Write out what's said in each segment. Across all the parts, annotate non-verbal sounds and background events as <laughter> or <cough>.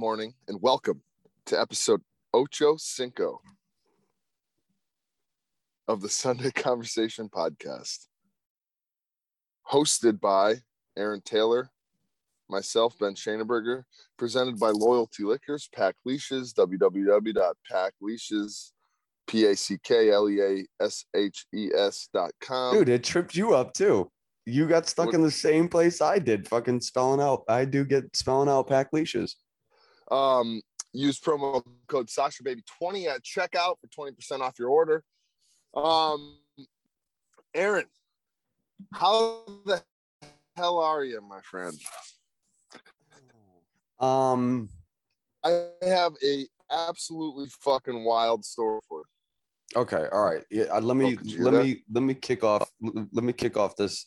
Morning and welcome to episode Ocho Cinco of the Sunday <laughs> Conversation podcast. Hosted by Aaron Taylor, myself, Ben Shaneberger, presented by Loyalty Liquors, Pack Leashes, www.packleashes, P-A-C-K-L-E-A-S-H-E-S dot com. Dude, it tripped you up too. You got stuck What- in the same place I did, fucking spelling out. I do get spelling out pack leashes. Um, use promo code Sasha Baby 20 at checkout for 20% off your order. Um, Aaron, how the hell are you, my friend? Um, I have a absolutely fucking wild story for you. okay, all right. Yeah, uh, let me Oh, let that? me let me kick off let me kick off this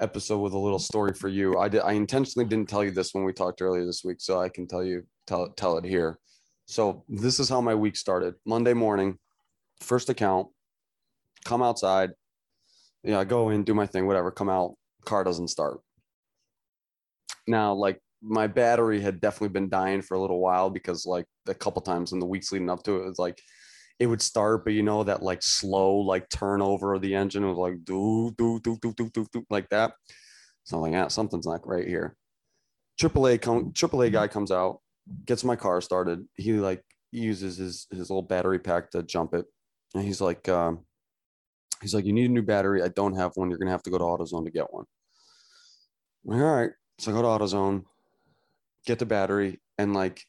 episode with a little story for you. I did I intentionally didn't tell you this when we talked earlier this week, so I can tell you tell tell it here. So this is how my week started. Monday morning, first account, come outside. Yeah, I go in, do my thing, whatever, come out, car doesn't start. Now, like my battery had definitely been dying for a little while because like a couple times in the weeks leading up to it, it was like it would start, but you know that like slow like turnover of the engine was like do do do do do do do like that. So I'm like, yeah, something's not right here. AAA come AAA guy comes out, gets my car started. He like uses his his little battery pack to jump it, and he's like, um, he's like, you need a new battery. I don't have one. You're gonna have to go to AutoZone to get one. Like, all right, so I go to AutoZone, get the battery, and like,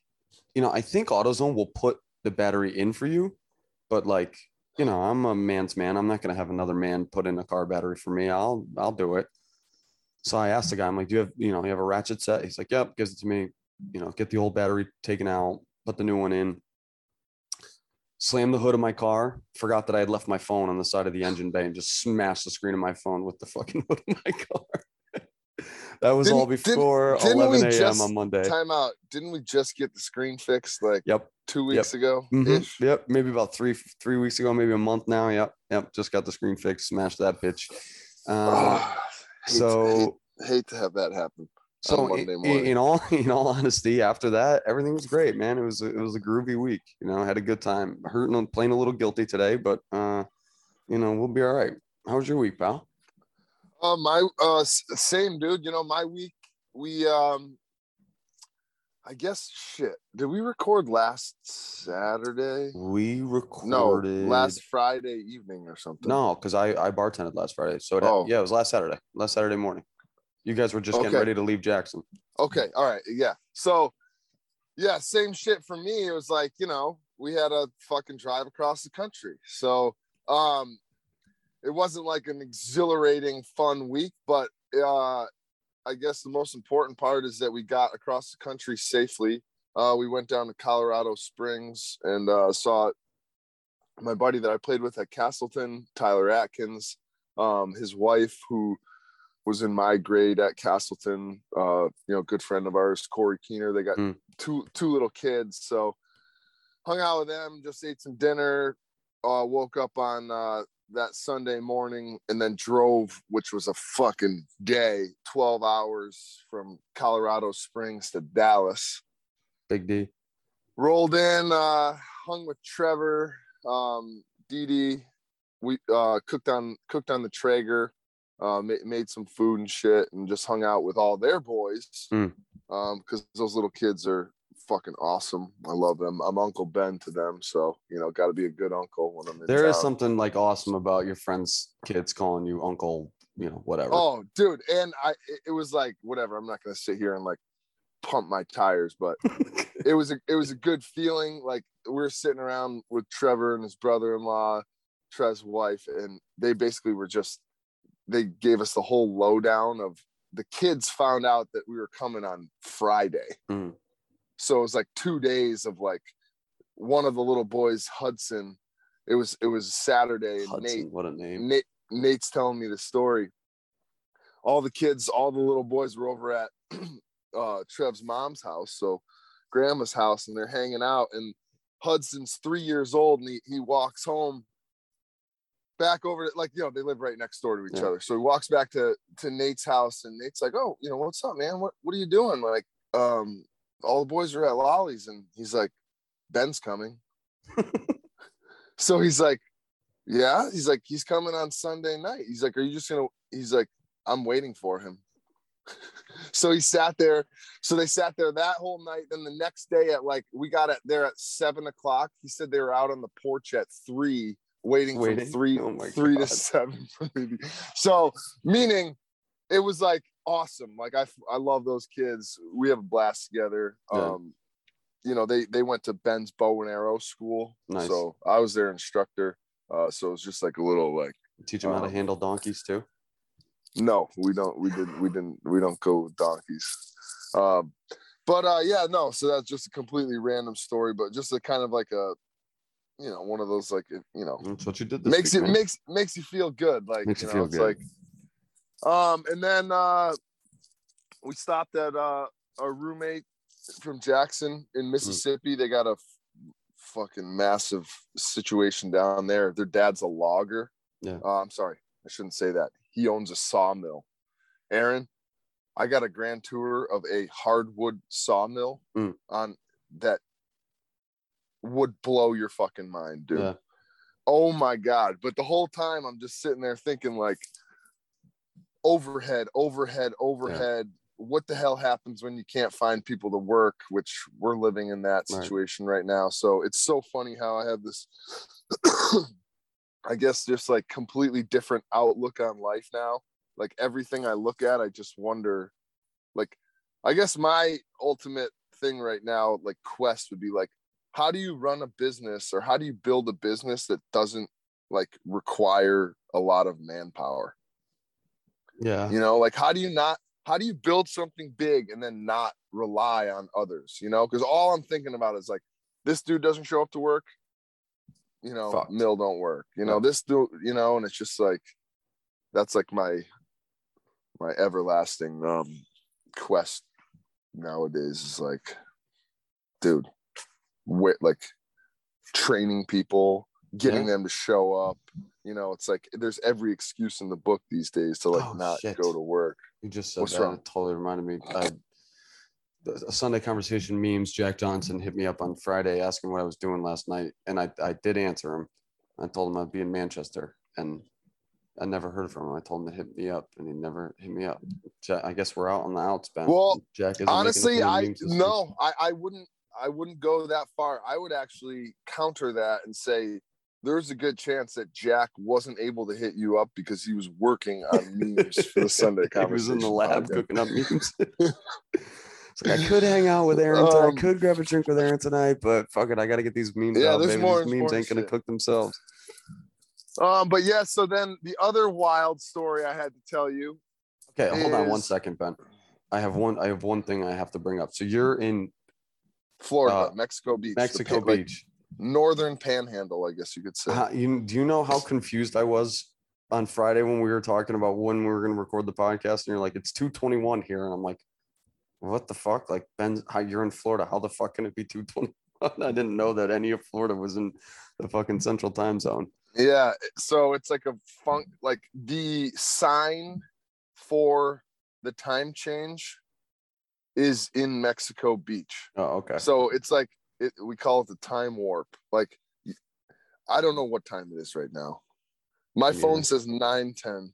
you know, I think AutoZone will put the battery in for you, but like, you know, I'm a man's man. I'm not gonna have another man put in a car battery for me. I'll I'll do it. So I asked the guy, I'm like, do you have, you know, you have a ratchet set? He's like, yep, gives it to me. You know, get the old battery taken out, put the new one in. Slammed the hood of my car. Forgot that I had left my phone on the side of the engine bay and just smashed the screen of my phone with the fucking <laughs> hood of my car. that was all Didn't- didn't- before didn't we 11 a.m. just on Monday. Time out. Didn't we just get the screen fixed like Yep. Two weeks ago? Mhm. Ish? Yep. Maybe about three three weeks ago, maybe a month now. Yep. Yep. Just got the screen fixed. Smashed that bitch. Um, hate to- so hate, hate to have that happen. so in, in all <laughs> in all honesty, after that, everything was great, man. It was it was a groovy week. You know, I had a good time. Hurting, playing a little guilty today, but uh, you know, we'll be all right. How was your week, pal? Uh, my uh, same dude. You know, my week we um, I guess shit. Did we record last Saturday? We recorded No, last Friday evening or something. No, because I I bartended last Friday, so it, Oh. yeah, it was last Saturday, last Saturday morning. You guys were just getting ready to leave Jackson. Okay, all right, yeah. So, yeah, same shit for me. It was like you know we had a fucking drive across the country. So, um, it wasn't like an exhilarating, fun week, but uh, I guess the most important part is that we got across the country safely. Uh, we went down to Colorado Springs and uh, saw my buddy that I played with at Castleton, Tyler Atkins, um, his wife, who was in my grade at Castleton. Uh, you know, good friend of ours, Corey Keener. They got Mm. two two little kids, so hung out with them, just ate some dinner. Uh, woke up on uh, that Sunday morning and then drove, which was a fucking day, twelve hours from Colorado Springs to Dallas Big D. rolled in, uh, hung with Trevor, um, Dee Dee. We uh, cooked on cooked on the Traeger, uh, made, made some food and shit, and just hung out with all their boys. Mm. Um, because those little kids are fucking awesome. I love them. I'm Uncle Ben to them, so you know, got to be a good uncle when I'm There is town. something like awesome about your friends' kids calling you uncle, you know, whatever. Oh, dude, and I it, it was like whatever. I'm not gonna sit here and like pump my tires, but <laughs> it was a it was a good feeling. Like we were sitting around with Trevor and his brother-in-law, Trev's wife, and they basically were just they gave us the whole lowdown of the kids found out that we were coming on Friday. Mm. So it was like two days of like one of the little boys, Hudson. It was it was Saturday, Hudson, Nate what a name. Nate Nate's telling me the story. All the kids, all the little boys were over at <clears throat> uh Trev's mom's house, so grandma's house, and they're hanging out. And Hudson's three years old, and he, he walks home back over to like you know they live right next door to each Yeah. other. So he walks back to to Nate's house, and Nate's like, "Oh, you know what's up, man? What what are you doing?" Like, um, all the boys are at Lolly's, and he's like, Ben's coming. <laughs> so he's like, yeah. He's like, he's coming on Sunday night. He's like, are you just gonna? He's like, I'm waiting for him. <laughs> so he sat there. So they sat there that whole night. Then the next day at like we got it there at seven o'clock. He said they were out on the porch at three, waiting, Waiting? from three Oh three to seven. So meaning it was like awesome. Like I I love those kids. We have a blast together. Yeah. Um, you know, they they went to Ben's bow and arrow school. Nice. So I was their instructor. Uh, so it was just like a little like Teach them how to Um, handle donkeys too. no, we don't. We didn't. We didn't. We don't go with donkeys. Um, but uh, yeah, no. So that's just a completely random story, but just a kind of like a, you know, one of those like you know That's what you did. This makes week, it man. makes makes you feel good. Like Makes you you know, feel it's good. like, um, and then uh, we stopped at uh our roommate from Jackson Hmm. in Mississippi. They got a f- fucking massive situation down there. Their dad's a logger. Yeah. Uh, I'm sorry, I shouldn't say that. He owns a sawmill. Aaron, I got a grand tour of a hardwood sawmill Mm. on that would blow your fucking mind, dude. Yeah. Oh my god! But the whole time I'm just sitting there thinking like overhead, overhead, overhead. What the hell happens when you can't find people to work? Which we're living in that Right. situation right now. So it's so funny how I have this <clears throat> I guess just like completely different outlook on life now. Like everything I look at, I just wonder like I guess my ultimate thing right now, like quest would be like, how do you run a business or how do you build a business that doesn't like require a lot of manpower? Yeah. You know, like how do you not how do you build something big and then not rely on others? You know, because all I'm thinking about is like this dude doesn't show up to work, you know, Fucked. mill don't work. You know, Yeah. this dude, you know, and it's just like that's like my my everlasting um quest nowadays is like, dude, wait, like training people, getting them to show up. You know, it's like there's every excuse in the book these days to like Oh, not shit. go to work. You just said What's that. wrong? It totally reminded me. Uh, uh, the- a Sunday conversation memes. Jack Johnson hit me up on Friday asking what I was doing last night, and I I did answer him. I told him I'd be in Manchester, and I never heard from him. I told him to hit me up, and he never hit me up. I guess we're out on the outs, Ben. Well, Jack Honestly, I memes this week. no, I, I wouldn't I wouldn't go that far. I would actually counter that and say there's a good chance that Jack wasn't able to hit you up because he was working on memes for the Sunday <laughs> he was in the lab podcast. cooking up memes. <laughs> like I could hang out with Aaron. Um, I could grab a drink with Aaron tonight, but fuck it, I got to get these memes Yeah, out. there's more These memes ain't gonna cook themselves. Um, but yeah, so then the other wild story I had to tell you. Okay, hold on one second, Ben. I have one. I have one thing I have to bring up. So you're in Florida, Uh, Mexico Beach, Mexico Beach. Northern panhandle, I guess you could say. How, you do you know how confused I was on Friday when we were talking about when we were going to record the podcast? And you're like, it's two twenty one here, and I'm like, what the fuck? Like Ben, how you're in Florida? How the fuck can it be two twenty one? <laughs> I didn't know that any of Florida was in the fucking central time zone. Yeah, so it's like a funk like the sign for the time change is in Mexico Beach. Oh, okay. So it's like it, we call it the time warp. Like I don't know what time it is right now. My Yeah. phone says 9:10.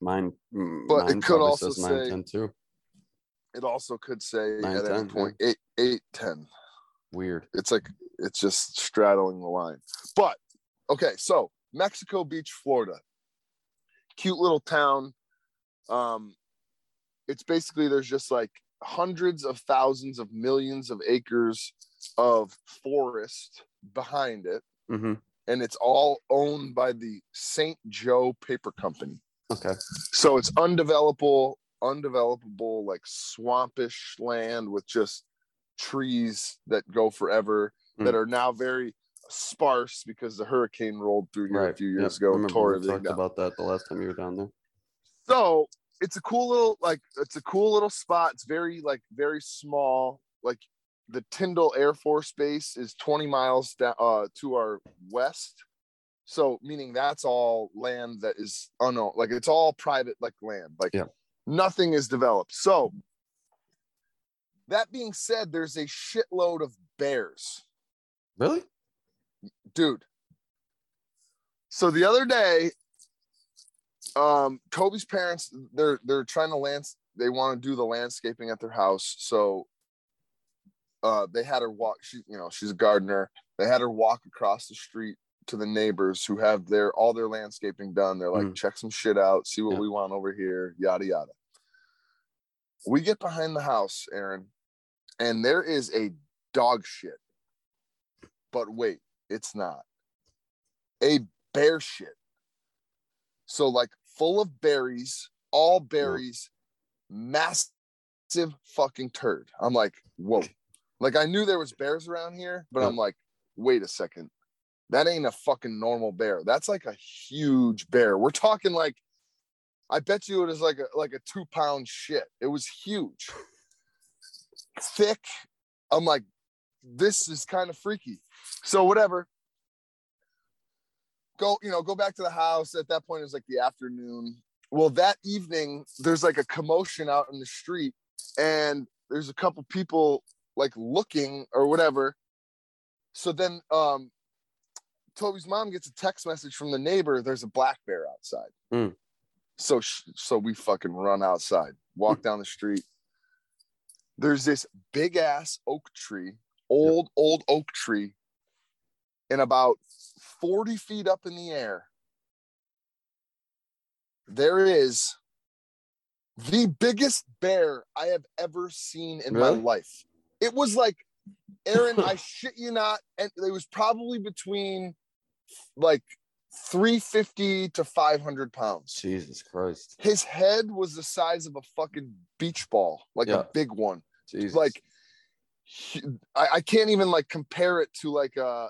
Mine, mm, But it could also says 9, say- 10 too. It also could say Nine, at any 10, point 8 8 10. Weird. It's like it's just straddling the line. But okay, so Mexico Beach, Florida. Cute little town. Um it's basically there's just like hundreds of thousands of millions of acres of forest behind it hmm and it's all owned by the St. Joe Paper Company. Okay. So it's undevelopable, undevelopable, like swampish land with just trees that go forever that Mm. are now very sparse because the hurricane rolled through here Right. a few Yep. years ago and tore we talked down. about that the last time you were down there. So it's a cool little like it's a cool little spot. It's very like very small. Like the Tyndall Air Force Base is 20 miles down uh, to our west. So meaning that's all land that is unknown. Like it's all private like land. Like Yeah. nothing is developed. So that being said, there's a shitload of bears, Really? dude. So the other day, um, Toby's parents they're they're trying to lands they want to do the landscaping at their house. So uh they had her walk, she you know, she's a gardener. They had her walk across the street to the neighbors who have their all their landscaping done. They're like, Mm. check some shit out, see what Yeah. we want over here, yada yada. We get behind the house, Aaron, and there is a dog shit. But wait, it's not. A bear shit. So like full of berries, all berries, massive fucking turd. I'm like, whoa. Like I knew there was bears around here, but I'm like, wait a second. That ain't a fucking normal bear. That's like a huge bear. We're talking like I bet you it was like a like a two pound shit. It was huge. Thick. I'm like, this is kind of freaky. So whatever. Go, you know, go back to the house. At that point, it was like the afternoon. Well, that evening, there's like a commotion out in the street, and there's a couple people like looking or whatever. So then um Toby's mom gets a text message from the neighbor. There's a black bear outside. Hmm. So sh- so we fucking run outside, walk down the street. There's this big ass oak tree, old old oak tree, and about 40 feet up in the air, there is the biggest bear I have ever seen in my life. It was like, Aaron, I <laughs> shit you not, and it was probably between like 350 to 500 pounds. Jesus Christ. His head was the size of a fucking beach ball, like Yeah. a big one. Jesus. Like, I, I can't even like compare it to like a.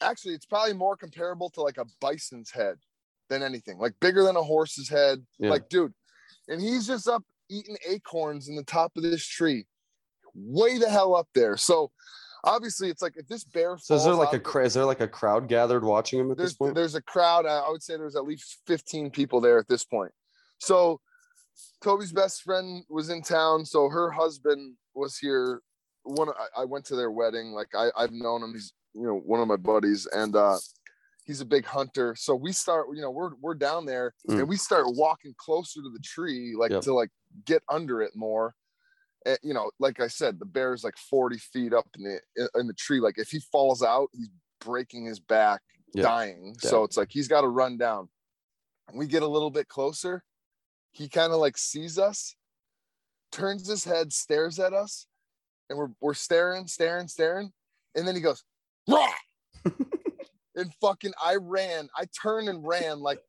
Actually, it's probably more comparable to like a bison's head than anything. Like bigger than a horse's head. Yeah. Like, dude, and he's just up eating acorns in the top of this tree, way the hell up there. So, obviously, it's like if this bear. so is there like a out- cra- is there like a crowd gathered watching him at this point? there's a crowd. I I would say there's at least 15 people there at this point. So Toby's best friend was in town, so her husband was here. when I, I went to their wedding. Like I, I've known him. He's you know one of my buddies, and uh he's a big hunter. So we start, you know, we're we're down there Mm. and we start walking closer to the tree, like Yep. to like get under it more. And, you know, like I said, the bear is like 40 feet up in the in the tree. Like if he falls out, he's breaking his back, Yeah. dying. Yeah. So it's like he's got to run down. We get a little bit closer. He kind of like sees us, turns his head, stares at us, and we're we're staring, staring, staring, and then he goes! And fucking I ran. I turned and ran like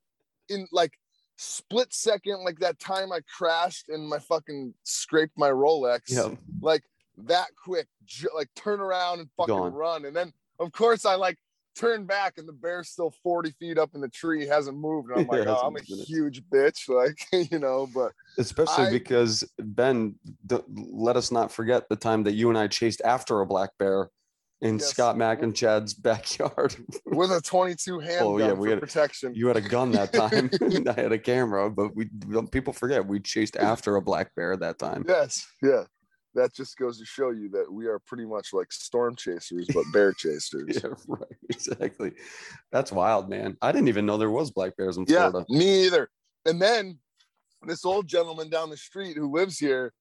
in like split second, like that time I crashed and my fucking scraped my Rolex. yeah. Like that quick, like turn around and fucking Gone. run. And then of course I like turn back and the bear's still 40 feet up in the tree, hasn't moved. And I'm <laughs> like, Yeah, oh, I'm a huge bitch. <laughs> Like, you know, but Especially I- because Ben, let us not forget the time that you and I chased after a black bear in Yes. Scott Mack and Chad's backyard. <laughs> with a 22 handgun Oh, yeah, for we had- protection. you had a gun that time. <laughs> <laughs> I had a camera, but we people forget we chased after a black bear that time. Yes, yeah. That just goes to show you that we are pretty much like storm chasers, but bear chasers. Yeah, right. Exactly. That's wild, man. I didn't even know there was black bears in Yeah, Florida. me either. And then this old gentleman down the street who lives here,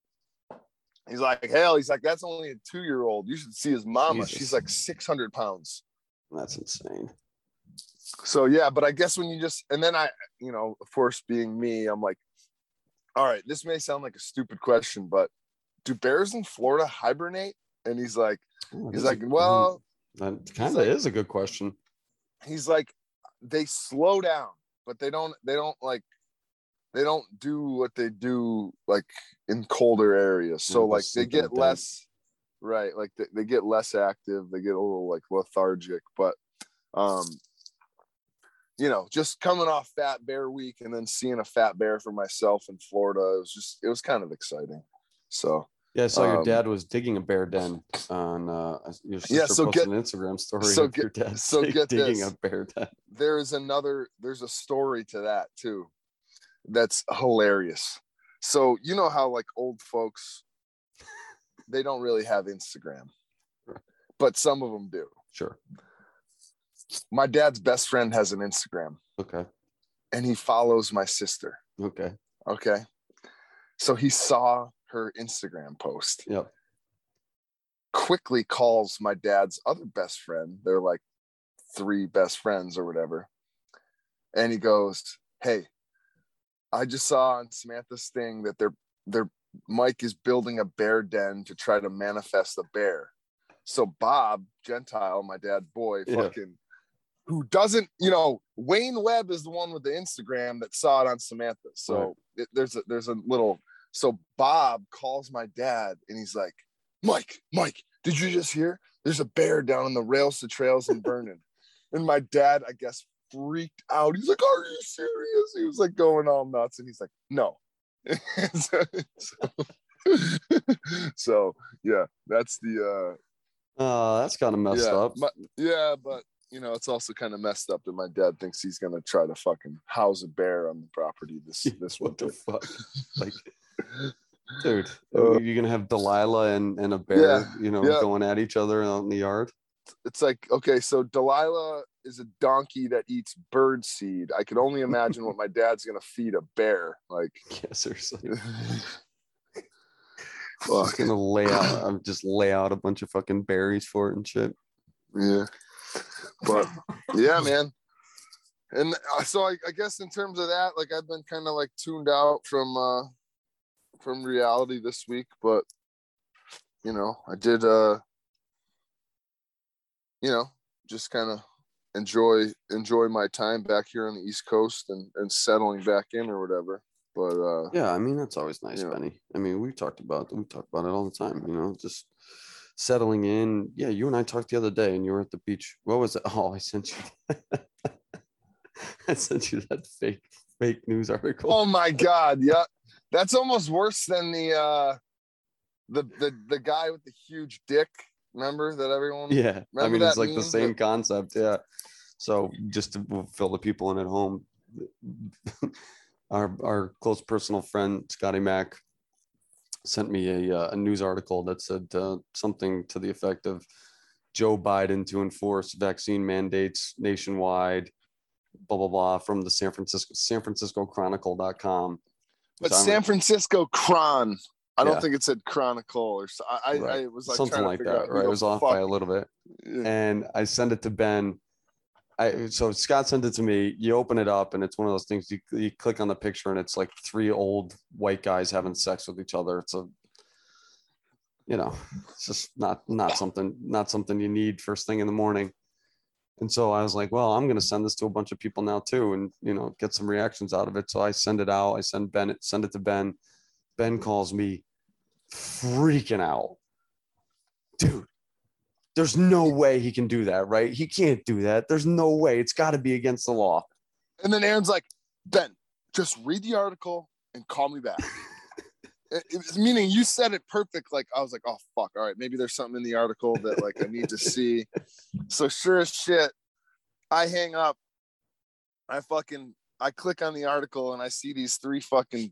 he's like, hell, he's like, that's only a two year old. You should see his mama. Jesus. She's like 600 pounds. That's insane. So, yeah, but I guess when you just, and then I, you know, of course, being me, I'm like, all right, this may sound like a stupid question, but do bears in Florida hibernate? And he's like, Oh, he's like, well, that kind of like- is a good question. he's like they slow down but they don't they don't like they don't do what they do like in colder areas so Yeah, like they get less right like they, they get less active they get a little like lethargic but um you know just coming off fat bear week and then seeing a fat bear for myself in florida it was just it was kind of exciting so Yeah, I saw your Um, dad was digging a bear den on uh your sister Yeah, so posted get- an Instagram story so of your get- dad so <laughs> get digging this. a bear den. there is another there's a story to that too that's hilarious so you know how like old folks they don't really have Instagram, but some of them do. Sure. My dad's best friend has an Instagram, Okay. and he follows my sister. Okay. Okay, so he saw her Instagram post. Yep. Quickly calls my dad's other best friend. They're like three best friends or whatever, and he goes, "Hey, I just saw on Samantha's thing that their their Mike is building a bear den to try to manifest a bear. So Bob Gentile, my dad's boy, Yeah. fucking who doesn't, you know, Wayne Webb is the one with the Instagram that saw it on Samantha. So Right. it, there's a there's a little so Bob calls my dad and he's like, Mike, Mike, did you just hear? There's a bear down on the rails to trails <laughs> in Vernon. and my dad, I guess, freaked out. He's like, Are you serious? He was like going all nuts. And he's like, No. so, <laughs> so- yeah, that's the Uh, Oh, that's kind of messed yeah, up. my- yeah, but you know, it's also kind of messed up that my dad thinks he's gonna try to fucking house a bear on the property this <laughs> this what winter. the fuck? Like, <laughs> dude, Uh, you're gonna have Delilah and, and a bear, you know, yeah. going at each other out in the yard. it's like okay so delilah is a donkey that eats bird seed i could only imagine what my <laughs> dad's gonna feed a bear like <laughs> Yeah, seriously. <laughs> Fuck. Just gonna lay out, I'm just lay out a bunch of fucking berries for it and shit. yeah but yeah man and uh, so I, I guess in terms of that like i've been kind of like tuned out from uh from reality this week but you know i did uh you know just kind of enjoy enjoy my time back here on the east coast and and settling back in or whatever but uh Yeah, I mean that's always nice. Benny. I mean we talked about we talk about it all the time. You know, just settling in. Yeah, you and I talked the other day, and you were at the beach. What was it? <laughs> Oh, I sent you. <laughs> I sent you that fake fake news article. Oh my god, yeah. That's almost worse than the uh the the the guy with the huge dick. Remember that everyone yeah, I mean it's like the same that- concept. Yeah. So just to fill the people in at home, <laughs> our our close personal friend Scotty Mack sent me a uh, a news article that said uh, something to the effect of Joe Biden to enforce vaccine mandates nationwide, blah blah blah, from the San Francisco San Francisco Chronicle.com. but San Francisco Cron. I don't Yeah. think it said Chronicle or so. I, I, Right. I was like something to like that, out right? It was off fuck- by a little bit. Yeah. and I send it to Ben. I so Scott sent it to me. You open it up, and it's one of those things. You you click on the picture, and it's like three old white guys having sex with each other. It's a, you know, it's just not not something not something you need first thing in the morning. And so I was like, well, I'm gonna send this to a bunch of people now too, and you know, get some reactions out of it. So I send it out. I send Ben it, send it to Ben. Ben calls me freaking out. Dude, there's no way he can do that, right? He can't do that. There's no way. It's got to be against the law. And then Aaron's like, Ben, just read the article and call me back. <laughs> It- it's meaning you said it perfect. Like I was like, oh fuck, all right, maybe there's something in the article that like I need to <laughs> see. So sure as shit, I hang up. I fucking I click on the article and I see these three fucking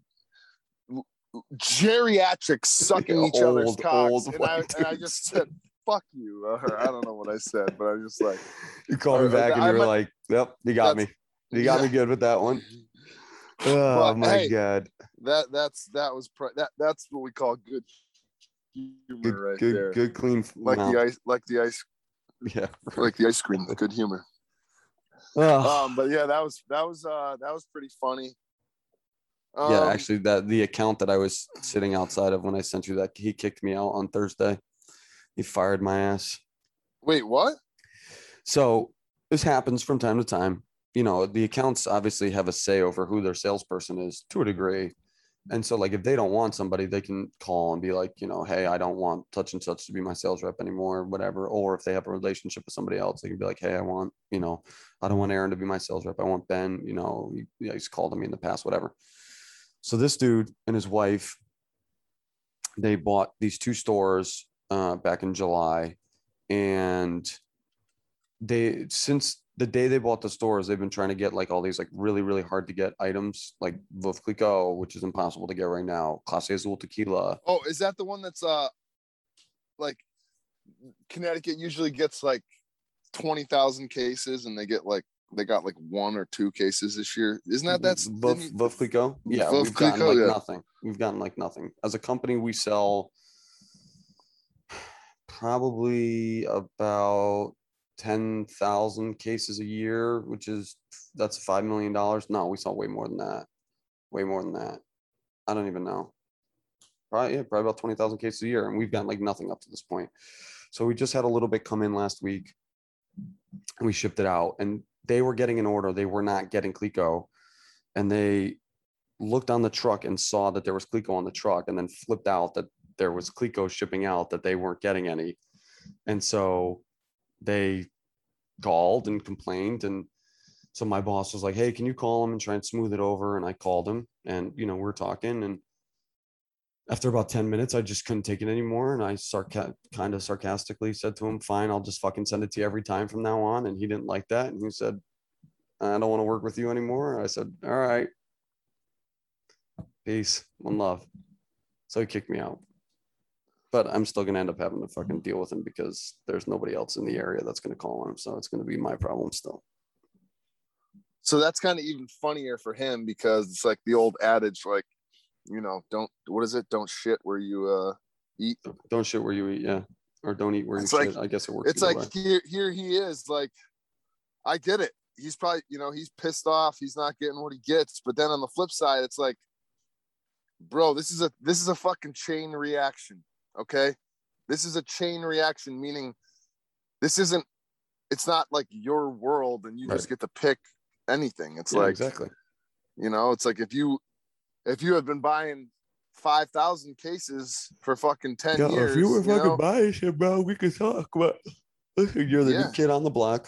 geriatrics sucking <laughs> each other's cocks, and, I, and I just said, "Fuck you." Or I don't know what I said, but I was just like, You called me back and you were like, "Yep, you got me. You got me good with that one." <laughs> Oh But, my hey, god, that that's that was pr- that that's what we call good humor good, right good, there. good, clean. Like mouth. the ice, like the ice, <laughs> yeah. like the ice cream. Good humor. Oh, Um, but yeah, that was that was uh that was pretty funny. Um, yeah, actually, that the account that I was sitting outside of when I sent you that, he kicked me out on Thursday. He fired my ass. Wait, what? So this happens from time to time. You know, the accounts obviously have a say over who their salesperson is to a degree. And so, like, if they don't want somebody, they can call and be like, you know, hey, I don't want such and such to be my sales rep anymore, whatever. Or if they have a relationship with somebody else, they can be like, hey, I want, you know, I don't want Aaron to be my sales rep. I want Ben, you know, he, he's called me in the past, whatever. So this dude and his wife, they bought these two stores uh, back in July, and they since the day they bought the stores, they've been trying to get like all these like really really hard to get items like Veuve Clicquot, which is impossible to get right now. Clase Azul tequila. Oh, is that the one that's uh like Connecticut usually gets like twenty thousand cases, and they get like they got like one or two cases this year. Isn't that mm-hmm. that's didn't Veuve Clicquot? Yeah, we've gotten like yeah. nothing. We've gotten like nothing. As a company, we sell probably about ten thousand cases a year, which is that's five million dollars. No, we sell way more than that. Way more than that. I don't even know. Probably yeah, probably about twenty thousand cases a year, and we've gotten like nothing up to this point. So we just had a little bit come in last week. and We shipped it out, and they were getting an order. They were not getting Clicquot, and they looked on the truck and saw that there was Clicquot on the truck, and then flipped out that there was Clicquot shipping out that they weren't getting any, and so they called and complained and so my boss was like hey can you call him and try and smooth it over and i called him and you know we're talking and after about 10 minutes i just couldn't take it anymore and i sarca- kind of sarcastically said to him fine i'll just fucking send it to you every time from now on and he didn't like that and he said i don't want to work with you anymore i said all right. Peace one love. So he kicked me out. But i'm still going to end up having to fucking deal with him because there's nobody else in the area that's going to call him so it's going to be my problem still. So that's kind of even funnier for him because it's like the old adage, like you know, don't what is it? Don't shit where you uh eat. don't shit where you eat yeah or don't eat where you like- shit i guess it works It's like way. here here he is like I get it. He's probably you know he's pissed off. He's not getting what he gets. But then on the flip side, it's like, bro, this is a this is a fucking chain reaction. Okay, this is a chain reaction, meaning this isn't. It's not like your world and you just get to pick anything. It's Yeah, like exactly you know, it's like if you if you had been buying five thousand cases for fucking ten yeah, years, if you were fucking know, buying shit, bro, we could talk. But listen, you're the Yeah. new kid on the block.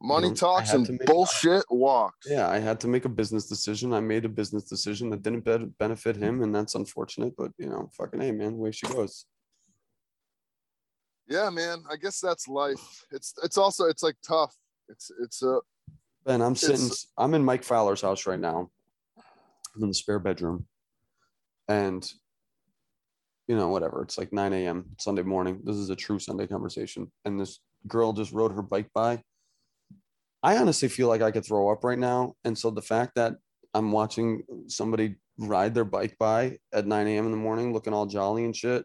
money talks and make- bullshit walks. Yeah, I had to make a business decision. I made a business decision that didn't be- benefit him, and that's unfortunate. But you know, fucking hey, man, way she goes. Yeah, man. I guess that's life. It's it's also it's like tough. It's it's uh Ben, I'm sitting. I'm in Mike Fowler's house right now, In the spare bedroom, and you know, whatever. It's like 9 a.m. Sunday morning. This is a true Sunday conversation, and this girl just rode her bike by. I honestly feel like I could throw up right now, and so the fact that I'm watching somebody ride their bike by at 9 a.m. in the morning, looking all jolly and shit.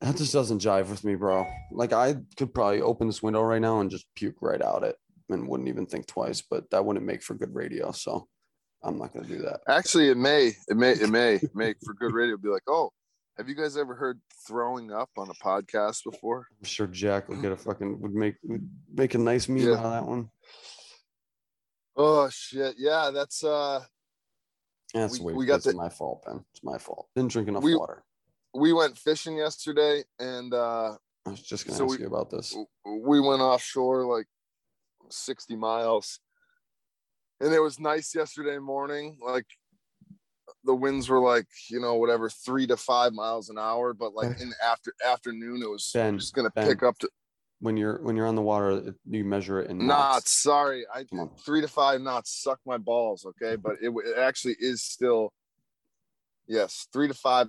That just doesn't jive with me, bro. Like I could probably open this window right now and just puke right out it and wouldn't even think twice, but that wouldn't make for good radio. So I'm not gonna do that. actually it may it may it may make for good radio. Be like, oh, have you guys ever heard throwing up on a podcast before? I'm sure Jack would get a fucking would make would make a nice meme Yeah. out of that one. Oh shit. Yeah, that's uh That's We- we got that's the- my fault, Ben. It's my fault. Didn't drink enough We- water. we went fishing yesterday and uh I was just gonna so ask we- you about this. we went offshore like 60 miles and it was nice yesterday morning like the winds were like you know whatever three to five miles an hour but like in the after afternoon it was Ben, just gonna Ben, pick up to When you're when you're on the water, you measure it in knots. knots sorry. I three to five knots suck my balls okay? But it, it actually is still yes three to five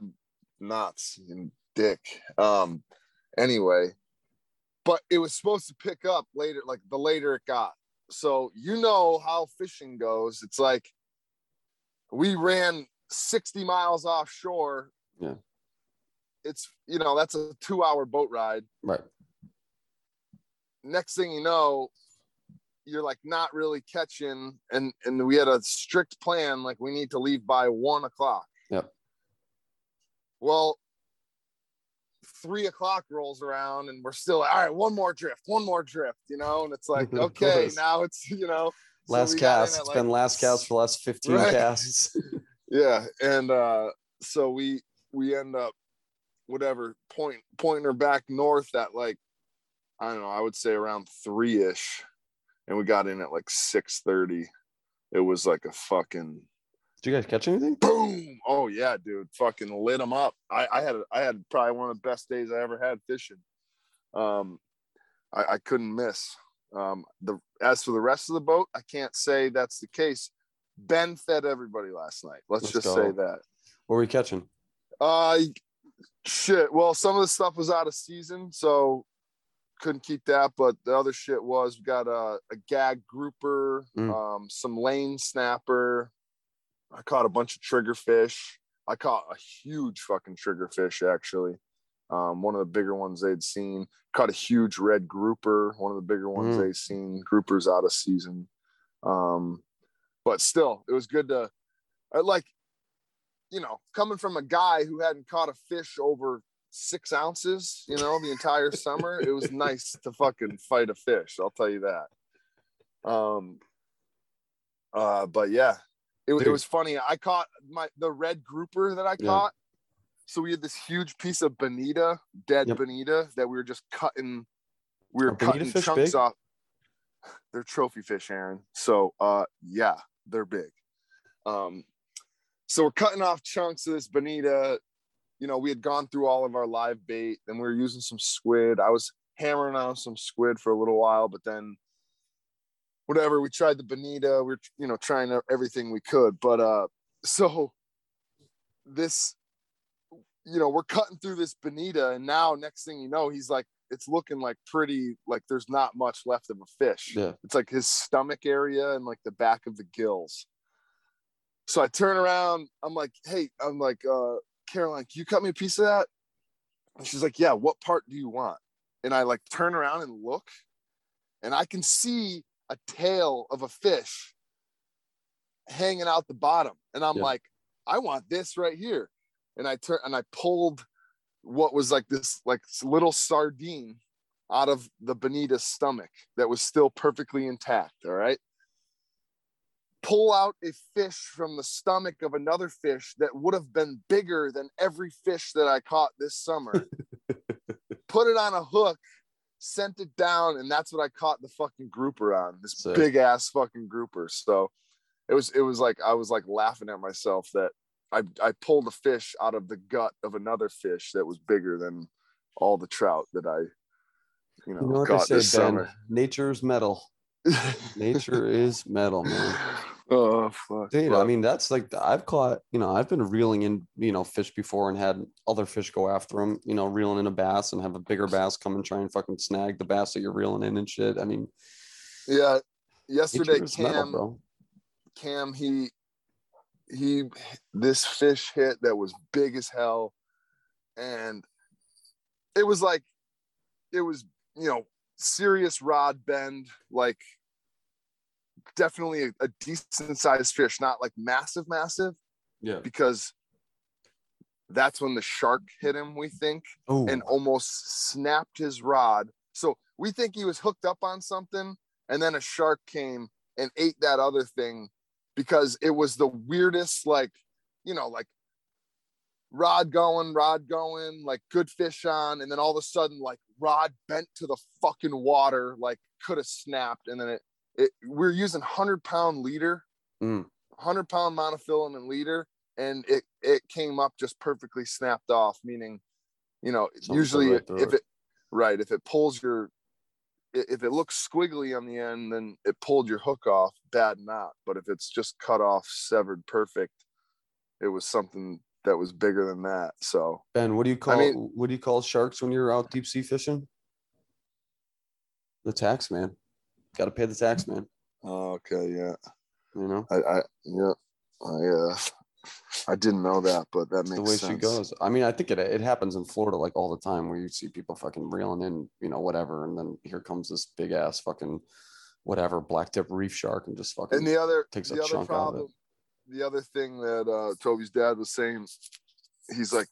knots in dick. Um anyway but it was supposed to pick up later like the later it got so you know how fishing goes it's like we ran 60 miles offshore Yeah. it's you know that's a two hour boat ride Right. next thing you know you're like not really catching and and we had a strict plan like we need to leave by one o'clock Yep. well three o'clock rolls around and we're still all right one more drift one more drift you know and it's like <laughs> okay now it's you know Last got cast. It's like, been last cast for the last 15 Right. casts. <laughs> <laughs> yeah and uh so we we end up whatever point pointing her back north at like i don't know i would say around three-ish and we got in at like 6 30 it was like a fucking Did you guys catch anything? boom oh yeah dude fucking lit them up i i had i had probably one of the best days i ever had fishing um i i couldn't miss um the as for the rest of the boat i can't say that's the case ben fed everybody last night let's, Let's just go. say that What were you catching? uh Shit. Well, some of the stuff was out of season, so couldn't keep that. But the other shit was we got a, a gag grouper, Mm. um, some lane snapper. I caught a bunch of trigger fish. I caught a huge fucking trigger fish actually. Um, one of the bigger ones they'd seen. Caught a huge red grouper, one of the bigger ones Mm. they'd seen. Groupers out of season. Um, but still, it was good to I like, you know, coming from a guy who hadn't caught a fish over six ounces, you know, the entire <laughs> summer, it was nice to fucking fight a fish. I'll tell you that. Um, uh, but yeah, it, it was funny. I caught my the red grouper that I Yeah. caught. So we had this huge piece of bonita, dead Yep. bonita, that we were just cutting. We were Are cutting chunks big? off. They're trophy fish, Aaron. So uh, yeah, they're big. Um, so we're cutting off chunks of this bonita. You know, we had gone through all of our live bait, and we were using some squid. I was hammering on some squid for a little while, but then whatever. We tried the bonita. We are you know trying everything we could, but uh, so this, you know, we're cutting through this bonita, and now next thing you know, he's like, it's looking like pretty like there's not much left of a fish. Yeah. It's like his stomach area and like the back of the gills. So I turn around, I'm like, hey, I'm like, uh, Caroline, can you cut me a piece of that? And she's like, yeah, what part do you want? And I like turn around and look, and I can see a tail of a fish hanging out the bottom. And I'm Yeah. like, I want this right here. And I turn and I pulled what was like this like little sardine out of the bonita's stomach that was still perfectly intact. All right. Pull out a fish from the stomach of another fish that would have been bigger than every fish that I caught this summer. <laughs> Put it on a hook, sent it down, and that's what I caught the fucking grouper on. This Sick. big ass fucking grouper. So it was it was like I was like laughing at myself that I I pulled a fish out of the gut of another fish that was bigger than all the trout that I you know, You know what they say, this Ben? summer. Nature's metal. <laughs> Nature is metal, man. <laughs> oh fuck. Dude, I mean, that's like I've caught, you know, I've been reeling in, you know, fish before and had other fish go after them, you know, reeling in a bass and have a bigger bass come and try and fucking snag the bass that you're reeling in and shit. I mean, yeah. Yesterday, nature is metal, Cam bro. Cam, he he this fish hit that was big as hell. And it was like it was, you know, serious rod bend, like definitely a, a decent sized fish, not like massive, massive, Yeah. because that's when the shark hit him, we think Oh, and almost snapped his rod. So we think he was hooked up on something, and then a shark came and ate that other thing because it was the weirdest, like, you know, like rod going, rod going, like good fish on, and then all of a sudden, like rod bent to the fucking water, like could have snapped, and then it, it we're using hundred pound leader, Mm. hundred pound monofilament leader, and it it came up just perfectly snapped off, meaning, you know, Something usually right if it. it right if it pulls your if it looks squiggly on the end, then it pulled your hook off, bad knot. But if it's just cut off, severed perfect, it was something that was bigger than that. So Ben, what do you call mean- what do you call sharks when you're out deep sea fishing? The tax man. Got to pay the tax man. okay, yeah, You know, I, I yeah, I uh, I didn't know that, but that makes the way sense. she goes. I mean, I think it it happens in Florida like all the time where you see people fucking reeling in, you know, whatever, and then here comes this big ass fucking whatever black tip reef shark and just fucking And the other takes a the other chunk out of it. the other thing that uh, Toby's dad was saying, he's like,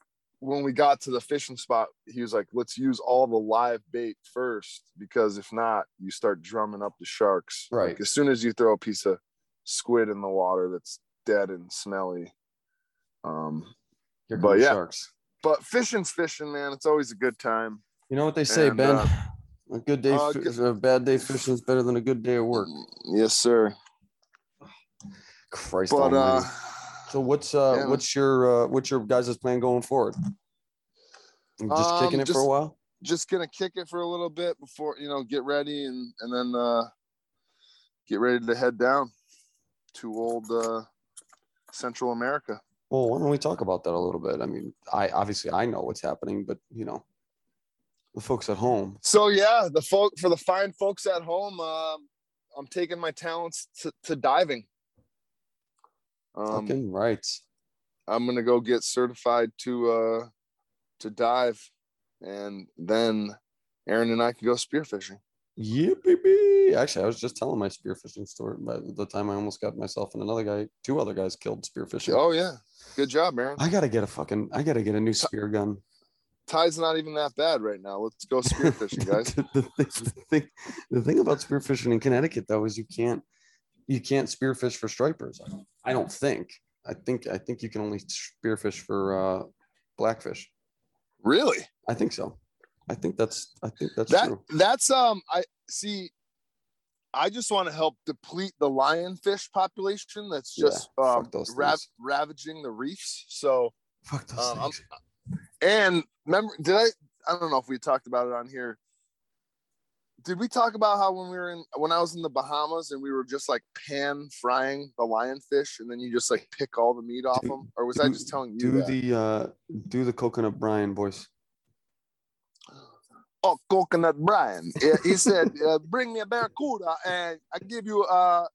when we got to the fishing spot, he was like, let's use all the live bait first because if not, you start drumming up the sharks. Right. Like, as soon as you throw a piece of squid in the water that's dead and smelly. Um, but yeah. sharks. but fishing's fishing, man. It's always a good time. You know what they say, And, Ben? uh, a good day, uh, fi- good- a bad day fishing is better than a good day of work. Yes, sir. Christ But almighty. uh, So what's uh Yeah, what's your uh what's your guys' plan going forward? Just Um, kicking it for a while? just gonna kick it for a little bit before you know get ready and and then uh get ready to head down to old uh central america Well, why don't we talk about that a little bit? I mean, I obviously I know what's happening, but you know, the folks at home. So yeah, the folk for the fine folks at home, um, I'm taking my talents to, to diving. Um, Fucking right. I'm gonna go get certified to uh to dive, and then Aaron and I can go spearfishing. Yeah, baby. Actually, I was just telling my spearfishing story by the time I almost got myself and another guy, two other guys killed spearfishing. Oh yeah, good job, Aaron. I gotta get a fucking I gotta get a new spear gun. Tide's not even that bad right now. Let's go <laughs> spearfishing, guys. the, the, thing, the, thing, the thing about spearfishing in Connecticut though is you can't you can't spearfish for stripers. I don't think. I think I think you can only spearfish for uh, blackfish. really? I think so. I think that's I think that's That true. that's um I see. I just want to help deplete the lionfish population that's just fuck um, rav- ravaging the reefs. So Fuck those um. And remember, did I? I don't know if we talked about it on here. Did we talk about how when we were in when I was in the Bahamas and we were just like pan frying the lionfish and then you just like pick all the meat off Do- them, or was I just telling you do that? the uh do the coconut brine voice. oh, coconut Brian. Yeah, he said, uh, "Bring me a barracuda and I give you uh,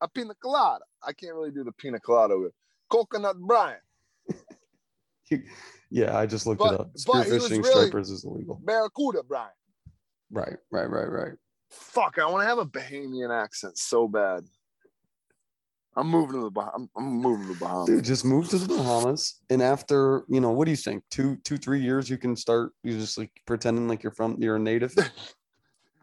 a pina colada." I can't really do the pina colada with coconut Brian. <laughs> Yeah, I just looked But- it up. Spearfishing really- stripers is illegal. Barracuda Brian. Right, right, right, right. Fuck, I want to have a Bahamian accent so bad. I'm moving to the Bah- I'm, I'm moving to the Bahamas. Dude, just move to the Bahamas, and after you know, what do you think? Two, two, three years, you can start. You just like pretending like you're from, you're a native. <laughs>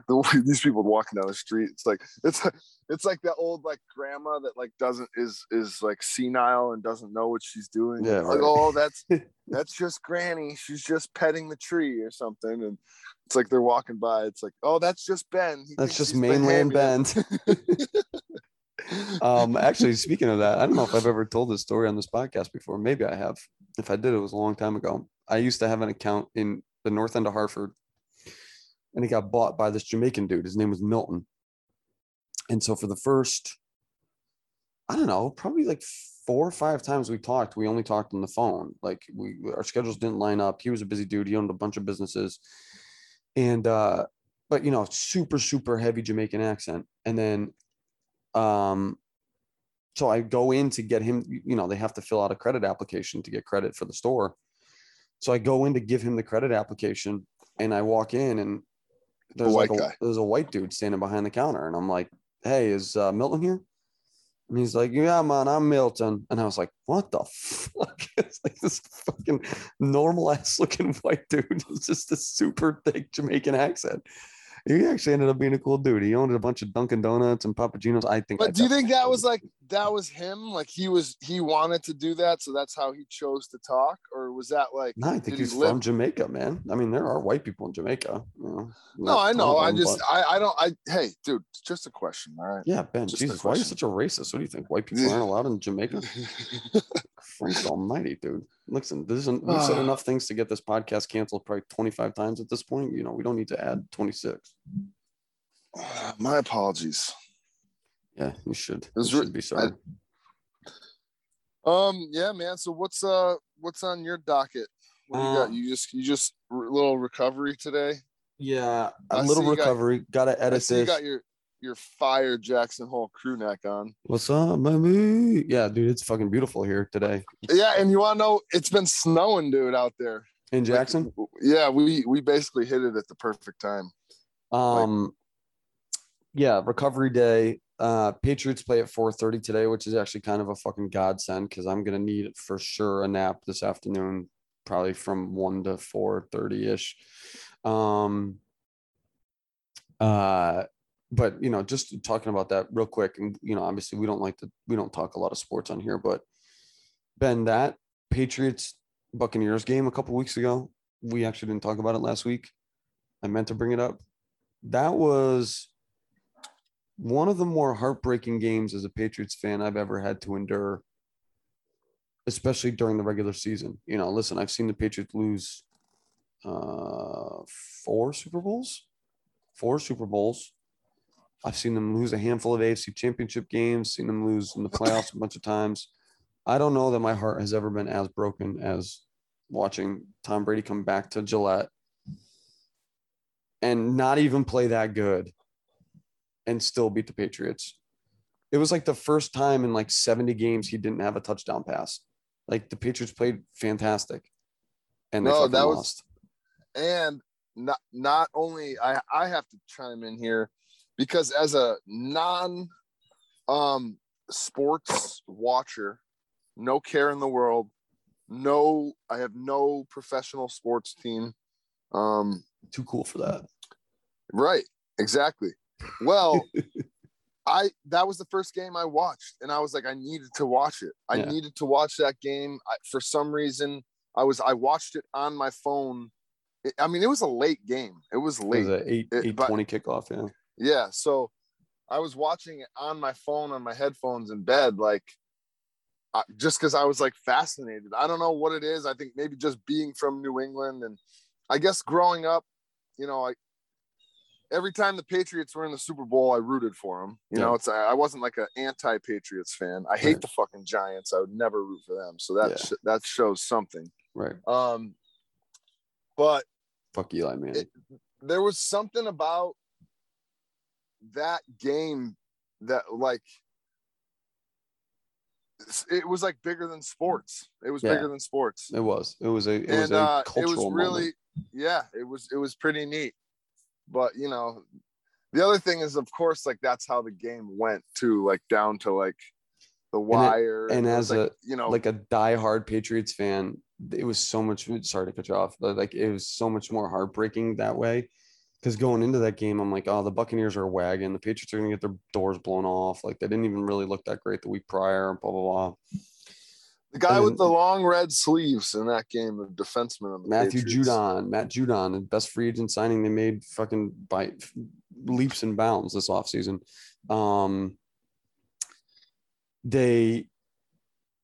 <laughs> the these people walking down the street it's like it's it's like that old like grandma that like doesn't is is like senile and doesn't know what she's doing Yeah, It's like oh that's <laughs> that's just granny she's just petting the tree or something and it's like they're walking by it's like oh that's just ben He That's just mainland Ben. <laughs> Um, actually, speaking of that, I don't know if I've ever told this story on this podcast before. Maybe I have. If I did, it was a long time ago. I used to have an account in the north end of Hartford, and it got bought by this Jamaican dude. His name was Milton. And so for the first, I don't know, probably like four or five times we talked, we only talked on the phone. Like we our schedules didn't line up. He was a busy dude. He owned a bunch of businesses. And uh, but you know, super, super heavy Jamaican accent. And then um so I go in to get him, you know, they have to fill out a credit application to get credit for the store. So I go in to give him the credit application and I walk in and there's like white a, guy. there's a white dude standing behind the counter and I'm like, "Hey, is uh, Milton here?" And he's like, "Yeah, man, I'm Milton." And I was like, "What the fuck?" <laughs> It's like this fucking normal ass looking white dude. <laughs> It's just a super thick Jamaican accent. He actually ended up being a cool dude. He owned a bunch of Dunkin' Donuts and Papa Gino's. I think. I but do you think that was like that was him like he was he wanted to do that so that's how he chose to talk or was that like No, I think he's live- from Jamaica, man. I mean, there are white people in Jamaica. You know, no i know of i them, just but- I, I don't i hey dude just a question all right yeah, Ben. just Jesus, why are you such a racist? What do you think? White people aren't allowed in Jamaica? <laughs> Christ Almighty, dude. Listen, this isn't. We've said Ah. enough things to get this podcast canceled probably twenty five times at this point. You know, we don't need to add twenty six. <sighs> my apologies Yeah, you should. You re- should be sorry. Um, yeah, man. So what's uh what's on your docket? What do you got? Um, You just you just a little recovery today. yeah, a I little you got- recovery. Got to I edit see you this. got your your fire Jackson Hole crew neck on. What's up, baby? Yeah, dude, it's fucking beautiful here today Yeah, and you want to know? It's been snowing, dude, out there. in Like, Jackson. yeah, we we basically hit it at the perfect time. Um, yeah, recovery day. Uh, Patriots play at 4:30 today, which is actually kind of a fucking godsend because I'm gonna need for sure a nap this afternoon, probably from one to 4:30 ish. Um, uh, but you know, just talking about that real quick, and you know, obviously we don't like to we don't talk a lot of sports on here, but Ben, that Patriots Buccaneers game a couple weeks ago, we actually didn't talk about it last week. I meant to bring it up that was one of the more heartbreaking games as a Patriots fan I've ever had to endure, especially during the regular season. You know, listen, I've seen the Patriots lose uh, four Super Bowls, four Super Bowls. I've seen them lose a handful of AFC championship games, seen them lose in the playoffs a bunch of times. I don't know that my heart has ever been as broken as watching Tom Brady come back to Gillette and not even play that good and still beat the Patriots. It was like the first time in like 70 games he didn't have a touchdown pass. Like the Patriots played fantastic. And they No, that was- lost. and not not only I I have to chime in here because as a non um sports watcher, no care in the world, no I have no professional sports team. Um Too cool for that. right, exactly. Well, <laughs> I that was the first game I watched and I was like I needed to watch it. I Yeah. needed to watch that game. I, for some reason I was I watched it on my phone. It- I mean, it was a late game. It was late. It was an eight It- eight twenty kickoff. Yeah. Yeah. So I was watching it on my phone on my headphones in bed, like I, just because I was like fascinated. I don't know what it is. I think maybe just being from New England and I guess growing up, you know, I every time the Patriots were in the Super Bowl, I rooted for them. You know, it's I wasn't like an anti-Patriots fan. I hate Right. the fucking Giants. I would never root for them. So that Yeah. sh- that shows something. Right. Um, but Fuck Eli, man. It- there was something about that game that like it was like bigger than sports it was Yeah. bigger than sports It was. It was a. It was a uh it was really moment. yeah it was it was pretty neat but you know the other thing is of course like that's how the game went too like down to like the wire and it as like, a- you know like a diehard Patriots fan. It was so much. Sorry to cut you off, but like it was so much more heartbreaking that way. Because going into that game, I'm like, oh, the Buccaneers are a wagon. The Patriots are gonna get their doors blown off. Like they didn't even really look that great the week prior. Blah blah blah. the guy and with the long red sleeves in that game the defenseman on the Matthew Patriots. Judon, Matt Judon, the best free agent signing they made fucking by leaps and bounds this offseason. Um, they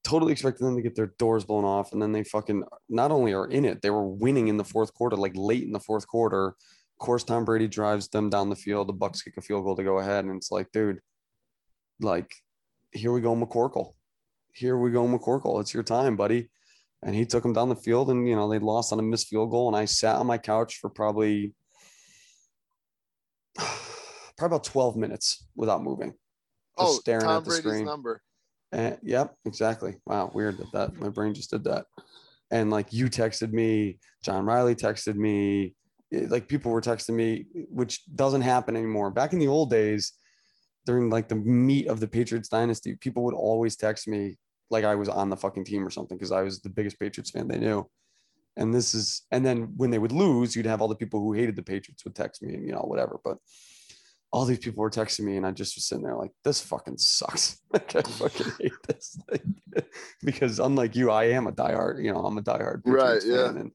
totally expected them to get their doors blown off, and then they fucking not only are in it, they were winning in the fourth quarter, like late in the fourth quarter. Of course, Tom Brady drives them down the field. The Bucs kick a field goal to go ahead, and it's like, dude, like, here we go, McCorkle. Here we go, McCorkle. It's your time, buddy and he took them down the field and you know they lost on a missed field goal and i sat on my couch for probably <sighs> probably about 12 minutes without moving just oh staring Tom at the Brady's screen number and, yep exactly wow weird that that my brain just did that and like you texted me john riley texted me Eh, like people were texting me which doesn't happen anymore back in the old days during like the meat of the patriots dynasty people would always text me like I was on the fucking team or something because I was the biggest Patriots fan they knew. And this is, and then when they would lose, you'd have all the people who hated the Patriots would text me and you know whatever. But all these people were texting me, and I just was sitting there like, this fucking sucks. <laughs> like I fucking hate this. <laughs> Because unlike you, I am a diehard. You know, I'm a diehard Patriots Right, yeah. fan, and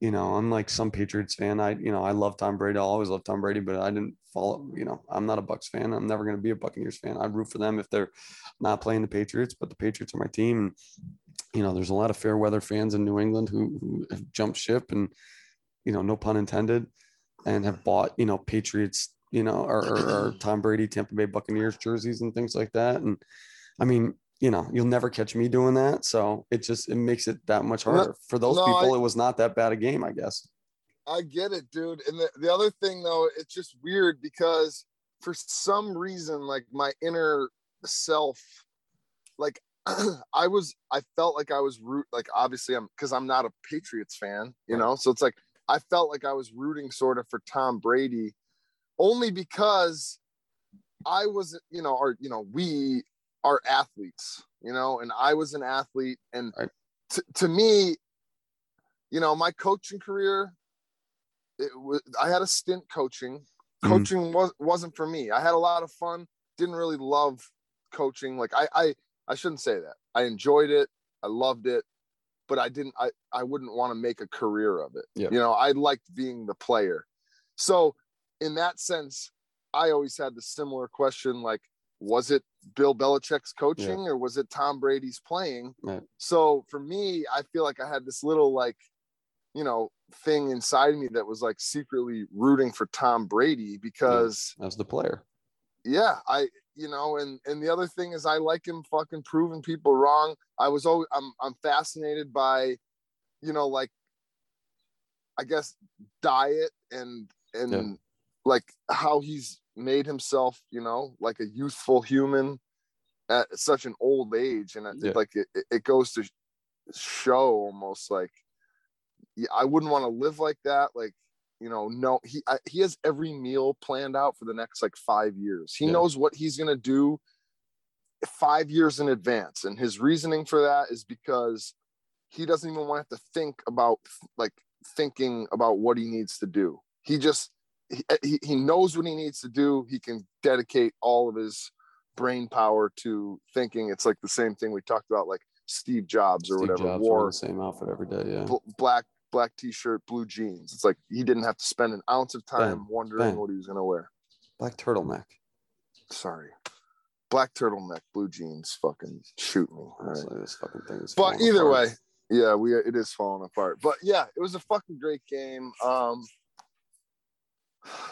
you know, unlike some Patriots fan, I you know I love Tom Brady. I always love Tom Brady, but I didn't follow. You know, I'm not a Bucs fan. I'm never going to be a Buccaneers fan. I root for them if they're not playing the Patriots, but the Patriots are my team. And, you know, there's a lot of fair weather fans in New England who, who have jumped ship and, you know, no pun intended, and have bought, you know, Patriots, you know, or, or, or Tom Brady, Tampa Bay Buccaneers jerseys and things like that. And I mean, you know, you'll never catch me doing that. So it just, it makes it that much harder. For those no, people, I- it was not that bad a game, I guess. I get it, dude. And the, the other thing though, it's just weird because for some reason, like my inner self, like <clears throat> I was, I felt like I was root, like obviously I'm because I'm not a Patriots fan, you know. So it's like I felt like I was rooting sort of for Tom Brady, only because I was, you know, or you know, we are athletes, you know, and I was an athlete, and Right. to, to me, you know, my coaching career, it was I had a stint coaching. Mhm. Coaching was wasn't for me. I had a lot of fun. Didn't really love coaching. Like I I I shouldn't say that. I enjoyed it. I loved it, but I didn't. I I wouldn't want to make a career of it. Yeah. You know, I liked being the player. So in that sense, I always had the similar question like, was it Bill Belichick's coaching or was it Tom Brady's playing? Right. So for me, I feel like I had this little like, you know, thing inside me that was like secretly rooting for Tom Brady because As the player. yeah, I you know, and and the other thing is I like him fucking proving people wrong. I was always I'm I'm fascinated by, you know, like I guess diet and and Yeah. like how he's made himself, you know, like a youthful human at such an old age, and Yeah. like it, it- goes to show almost like I wouldn't want to live like that. Like you know, no, he I, he has every meal planned out for the next like five years. He Yeah. knows what he's gonna do five years in advance, and his reasoning for that is because he doesn't even want to to think about like thinking about what he needs to do. He just he, he, he knows what he needs to do. He can dedicate all of his brain power to thinking. It's like the same thing we talked about, like Steve Jobs or Steve whatever Jobs wore the same outfit every day. Yeah. bl- black black t-shirt, blue jeans. It's like he didn't have to spend an ounce of time wondering what he was gonna wear. Black turtleneck. Sorry. Black turtleneck, blue jeans, fucking shoot me. All right. Honestly, this fucking thing is. But either apart. way, yeah, we it is falling apart. But yeah, it was a fucking great game. Um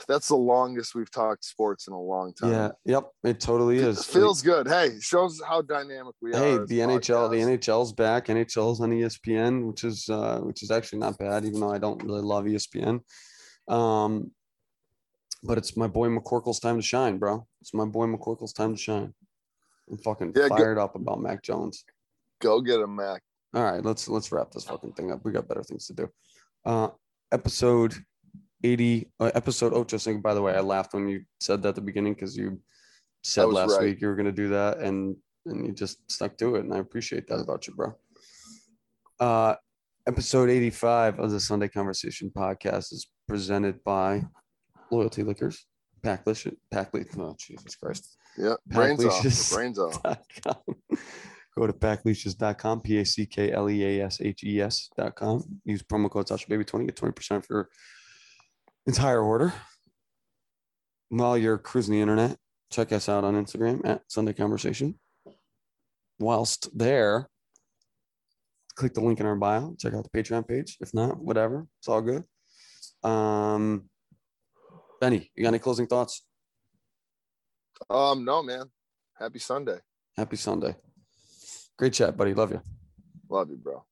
that's the longest we've talked sports in a long time. Yeah. Yep. It totally It is. feels good. Hey, shows how dynamic we hey are. as the nhl the nhl's back nhl's on espn which is uh which is actually not bad even though i don't really love espn um but it's my boy mccorkle's time to shine bro it's my boy mccorkle's time to shine i'm fucking Yeah, go- fired up about mac jones Go get him, Mac. all right let's let's wrap this fucking thing up we got better things to do uh episode 80 uh, episode ocho so by the way i laughed when you said that at the beginning because you said last right. week you were going to do that and and you just stuck to it and i appreciate that about you bro uh episode 85 of the sunday conversation podcast is presented by loyalty liquors pack leash pack leash oh jesus christ Yeah, brains off. Brains off. Go to packleashes.com, P A C K L E A S H E S.com. Use promo code Sasha Baby 20, get 20% for entire order. While you're cruising the internet, check us out on Instagram at Sunday Conversation. Whilst there, click the link in our bio, check out the Patreon page. If not, whatever, it's all good. Um, Benny, you got any closing thoughts? Um, no, man. Happy Sunday. Happy Sunday. Great chat, buddy. Love you. Love you, bro.